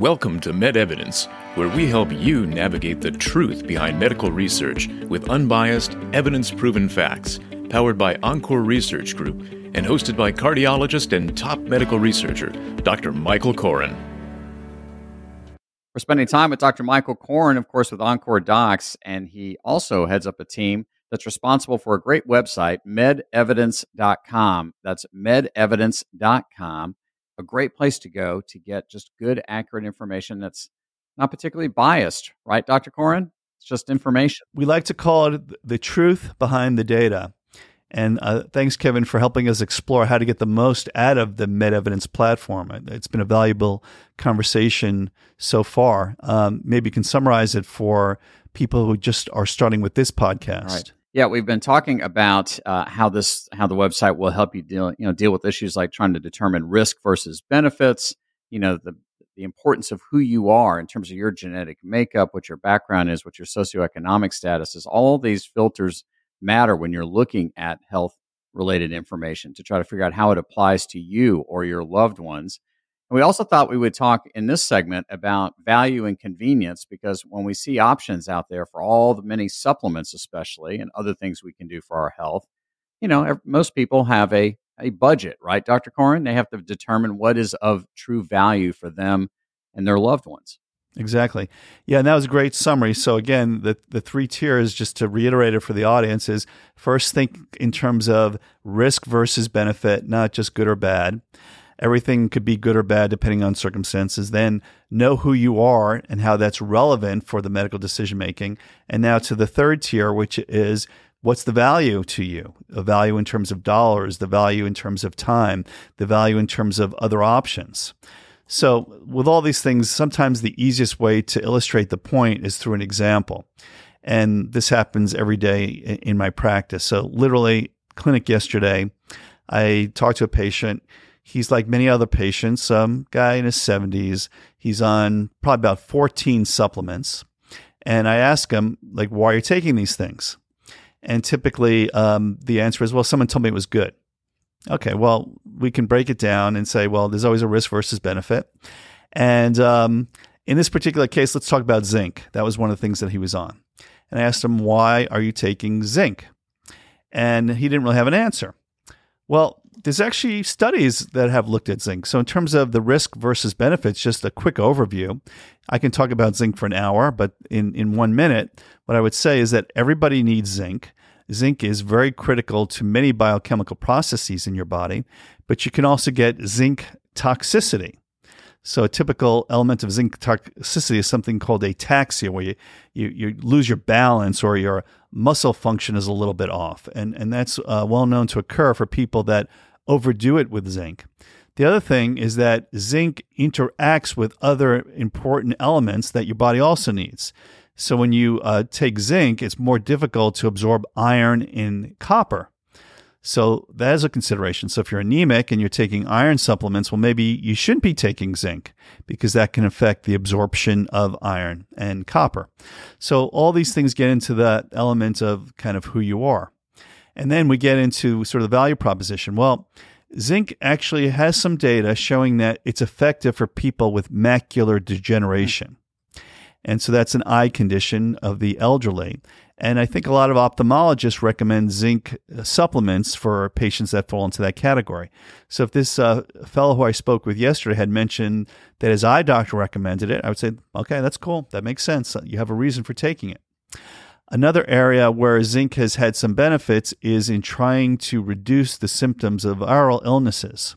Welcome to MedEvidence, where we help you navigate the truth behind medical research with unbiased, evidence proven facts, powered by Encore Research Group and hosted by cardiologist and top medical researcher, Dr. Michael Koren. We're spending time with Dr. Michael Koren, of course, with Encore Docs, and he also heads up a team that's responsible for a great website, medevidence.com. That's medevidence.com a great place to go to get just good, accurate information that's not particularly biased, right, Dr. Koren? It's just information. We like to call it the truth behind the data. And uh, thanks, Kevin, for helping us explore how to get the most out of the Med Evidence platform. It's been a valuable conversation so far. Um, maybe you can summarize it for people who just are starting with this podcast. Yeah, we've been talking about uh, how this how the website will help you deal you know deal with issues like trying to determine risk versus benefits. You know the the importance of who you are in terms of your genetic makeup, what your background is, what your socioeconomic status is. All these filters matter when you're looking at health related information to try to figure out how it applies to you or your loved ones. And we also thought we would talk in this segment about value and convenience because when we see options out there for all the many supplements, especially, and other things we can do for our health, you know, most people have a, a budget, right, Dr. Koren? They have to determine what is of true value for them and their loved ones. Exactly. Yeah, and that was a great summary. So again, the the three tiers, just to reiterate it for the audience, is first think in terms of risk versus benefit, not just good or bad. Everything could be good or bad depending on circumstances. Then know who you are and how that's relevant for the medical decision making. And now to the third tier, which is what's the value to you? The value in terms of dollars, the value in terms of time, the value in terms of other options. So, with all these things, sometimes the easiest way to illustrate the point is through an example. And this happens every day in my practice. So, literally, clinic yesterday, I talked to a patient he's like many other patients, some guy in his 70s. He's on probably about 14 supplements. And I ask him, like, why are you taking these things? And typically um, the answer is, well, someone told me it was good. Okay, well, we can break it down and say, well, there's always a risk versus benefit. And um, in this particular case, let's talk about zinc. That was one of the things that he was on. And I asked him, why are you taking zinc? And he didn't really have an answer. Well, there's actually studies that have looked at zinc. So, in terms of the risk versus benefits, just a quick overview. I can talk about zinc for an hour, but in, in one minute, what I would say is that everybody needs zinc. Zinc is very critical to many biochemical processes in your body, but you can also get zinc toxicity. So, a typical element of zinc toxicity is something called ataxia, where you, you, you lose your balance or your muscle function is a little bit off. And, and that's uh, well known to occur for people that overdo it with zinc. The other thing is that zinc interacts with other important elements that your body also needs. So when you uh, take zinc, it's more difficult to absorb iron and copper. So that is a consideration. So if you're anemic and you're taking iron supplements, well, maybe you shouldn't be taking zinc because that can affect the absorption of iron and copper. So all these things get into that element of kind of who you are. And then we get into sort of the value proposition. Well, zinc actually has some data showing that it's effective for people with macular degeneration. And so that's an eye condition of the elderly. And I think a lot of ophthalmologists recommend zinc uh, supplements for patients that fall into that category. So if this uh, fellow who I spoke with yesterday had mentioned that his eye doctor recommended it, I would say, okay, that's cool. That makes sense. You have a reason for taking it. Another area where zinc has had some benefits is in trying to reduce the symptoms of viral illnesses.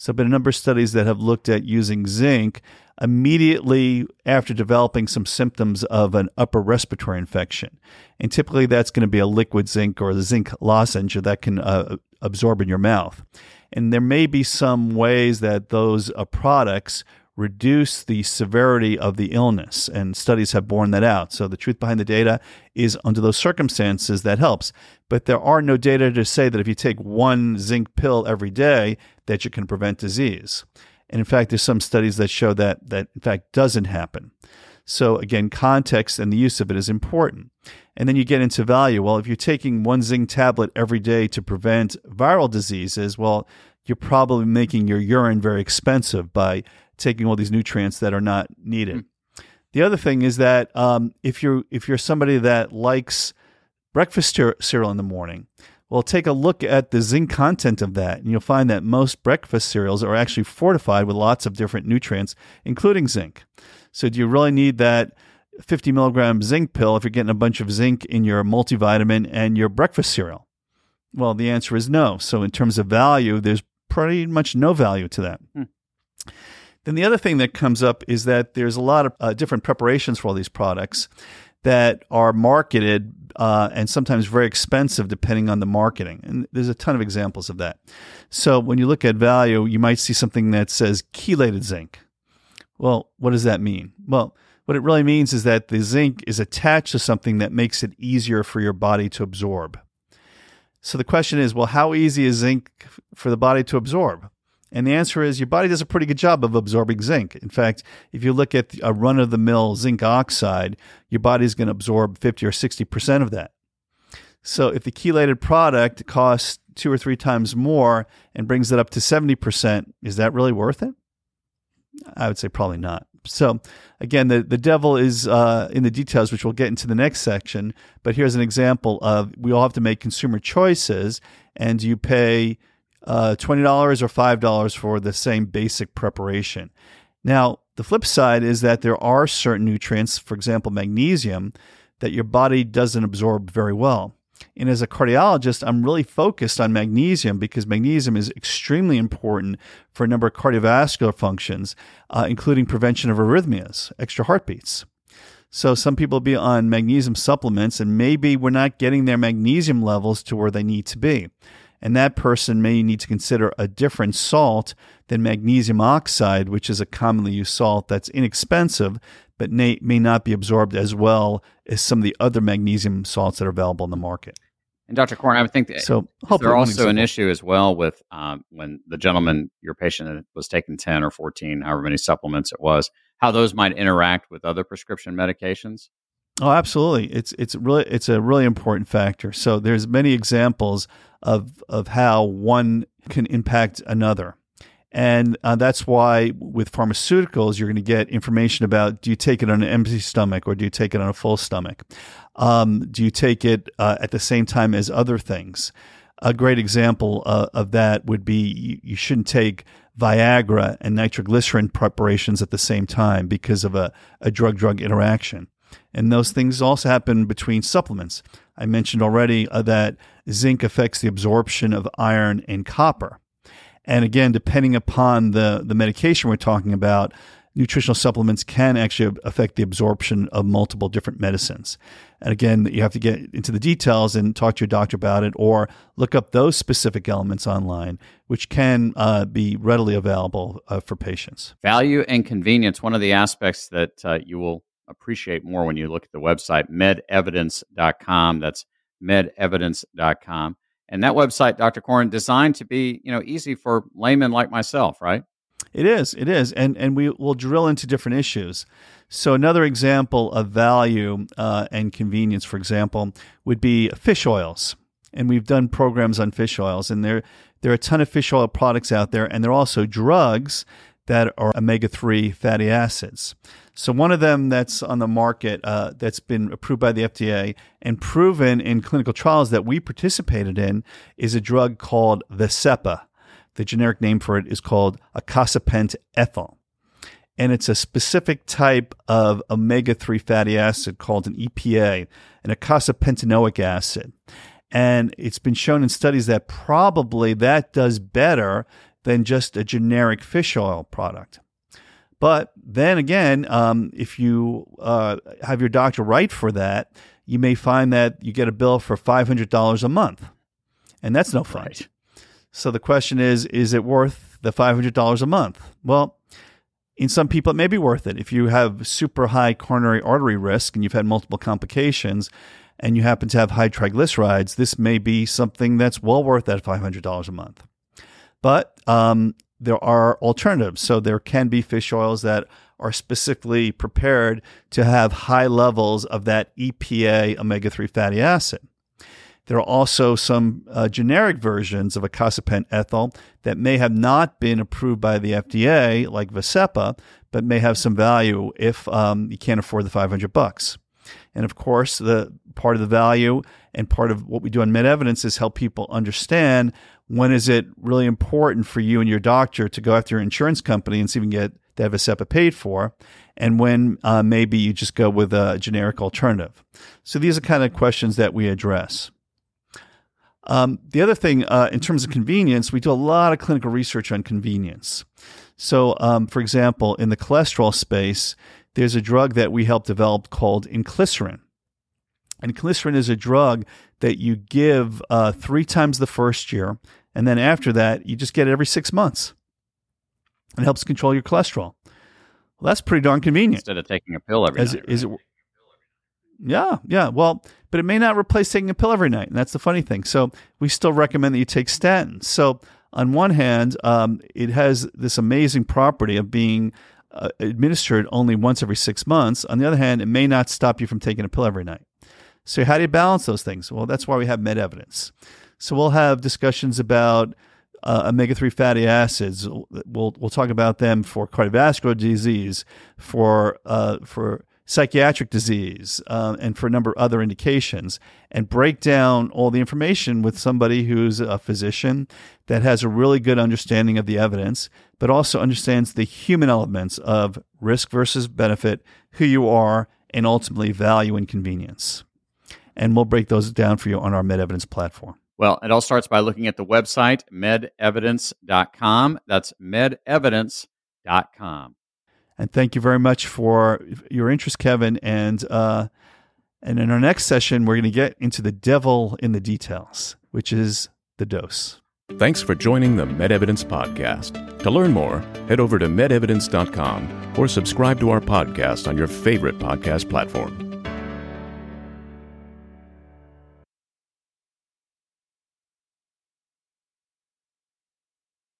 So, been a number of studies that have looked at using zinc immediately after developing some symptoms of an upper respiratory infection. And typically that's going to be a liquid zinc or the zinc lozenge that can uh, absorb in your mouth. And there may be some ways that those uh, products reduce the severity of the illness, and studies have borne that out. So the truth behind the data is under those circumstances that helps. But there are no data to say that if you take one zinc pill every day, that you can prevent disease. And in fact, there's some studies that show that that in fact doesn't happen. So again, context and the use of it is important. And then you get into value. Well, if you're taking one zinc tablet every day to prevent viral diseases, well, you're probably making your urine very expensive by taking all these nutrients that are not needed. Mm. The other thing is that um, if you're if you're somebody that likes breakfast cereal in the morning, well, take a look at the zinc content of that, and you'll find that most breakfast cereals are actually fortified with lots of different nutrients, including zinc. So, do you really need that 50 milligram zinc pill if you're getting a bunch of zinc in your multivitamin and your breakfast cereal? Well, the answer is no. So, in terms of value, there's pretty much no value to that. Hmm. Then the other thing that comes up is that there's a lot of uh, different preparations for all these products that are marketed uh, and sometimes very expensive depending on the marketing. And there's a ton of examples of that. So when you look at value, you might see something that says chelated zinc. Well, what does that mean? Well, what it really means is that the zinc is attached to something that makes it easier for your body to absorb. So the question is, well, how easy is zinc for the body to absorb? And the answer is your body does a pretty good job of absorbing zinc. In fact, if you look at a run of the mill zinc oxide, your body is going to absorb 50 or 60% of that. So if the chelated product costs two or three times more and brings it up to 70%, is that really worth it? I would say probably not. So, again, the, the devil is uh, in the details, which we'll get into the next section. But here's an example of we all have to make consumer choices, and you pay uh, $20 or $5 for the same basic preparation. Now, the flip side is that there are certain nutrients, for example, magnesium, that your body doesn't absorb very well. And as a cardiologist, I'm really focused on magnesium because magnesium is extremely important for a number of cardiovascular functions, uh, including prevention of arrhythmias, extra heartbeats. So some people be on magnesium supplements, and maybe we're not getting their magnesium levels to where they need to be. And that person may need to consider a different salt than magnesium oxide, which is a commonly used salt that's inexpensive, but may, may not be absorbed as well as some of the other magnesium salts that are available in the market. And Dr. Koren, I would think that so there's also an issue as well with um, when the gentleman, your patient, was taking 10 or 14, however many supplements it was, how those might interact with other prescription medications. Oh, absolutely. It's it's really it's a really important factor. So there's many examples of of how one can impact another. And uh, that's why with pharmaceuticals, you're going to get information about do you take it on an empty stomach or do you take it on a full stomach? Um, do you take it uh, at the same time as other things? A great example uh, of that would be you, you, shouldn't take Viagra and nitroglycerin preparations at the same time because of a, a drug drug interaction. And those things also happen between supplements. I mentioned already uh, that zinc affects the absorption of iron and copper. And again, depending upon the, the medication we're talking about, nutritional supplements can actually affect the absorption of multiple different medicines. And again, you have to get into the details and talk to your doctor about it or look up those specific elements online, which can uh, be readily available uh, for patients. Value and convenience, one of the aspects that uh, you will appreciate more when you look at the website, medevidence.com. That's medevidence.com. And that website, Dr. Koren, designed to be, you know, easy for laymen like myself, right? It is. It is. And and we will drill into different issues. So another example of value uh, and convenience, for example, would be fish oils. And we've done programs on fish oils, and there there are a ton of fish oil products out there, and there are also drugs that are omega three fatty acids. So one of them that's on the market uh, that's been approved by the FDA and proven in clinical trials that we participated in is a drug called Vascepa. The generic name for it is called icosapent ethyl. And it's a specific type of omega 3 fatty acid called an EPA, an eicosapentaenoic acid. And it's been shown in studies that probably that does better than just a generic fish oil product. But then again, um, if you uh, have your doctor write for that, you may find that you get a bill for $500 a month. And that's no fun. Right. So the question is is it worth the $500 a month? Well, in some people, it may be worth it. If you have super high coronary artery risk and you've had multiple complications and you happen to have high triglycerides, this may be something that's well worth that $500 a month. But um, there are alternatives. So there can be fish oils that are specifically prepared to have high levels of that EPA omega 3 fatty acid. There are also some uh, generic versions of icosapent ethyl that may have not been approved by the FDA, like Vascepa, but may have some value if um, you can't afford the 500 bucks. And of course, the part of the value and part of what we do on Med Evidence is help people understand when is it really important for you and your doctor to go after your insurance company and see if you can get that Vascepa paid for, and when uh, maybe you just go with a generic alternative. So these are kind of questions that we address. Um, the other thing, uh, in terms of convenience, we do a lot of clinical research on convenience. So, um, for example, in the cholesterol space, there's a drug that we helped develop called inclisiran. And inclisiran is a drug that you give uh, three times the first year, and then after that, you just get it every six months. It helps control your cholesterol. Well, that's pretty darn convenient. Instead of taking a pill every As- night. is right? it, yeah, yeah. Well, but it may not replace taking a pill every night, and that's the funny thing. So we still recommend that you take statins. So on one hand, um, it has this amazing property of being uh, administered only once every six months. On the other hand, it may not stop you from taking a pill every night. So how do you balance those things? Well, that's why we have med evidence. So we'll have discussions about uh, omega-3 fatty acids. We'll we'll talk about them for cardiovascular disease, for uh, for psychiatric disease, uh, and for a number of other indications, and break down all the information with somebody who's a physician that has a really good understanding of the evidence, but also understands the human elements of risk versus benefit, who you are, and ultimately value and convenience. And we'll break those down for you on our Med Evidence platform. Well, it all starts by looking at the website, medevidence.com. That's medevidence.com. And thank you very much for your interest, Kevin. And uh, and in our next session, we're going to get into the devil in the details, which is the dose. Thanks for joining the MedEvidence Podcast. To learn more, head over to medevidence.com or subscribe to our podcast on your favorite podcast platform.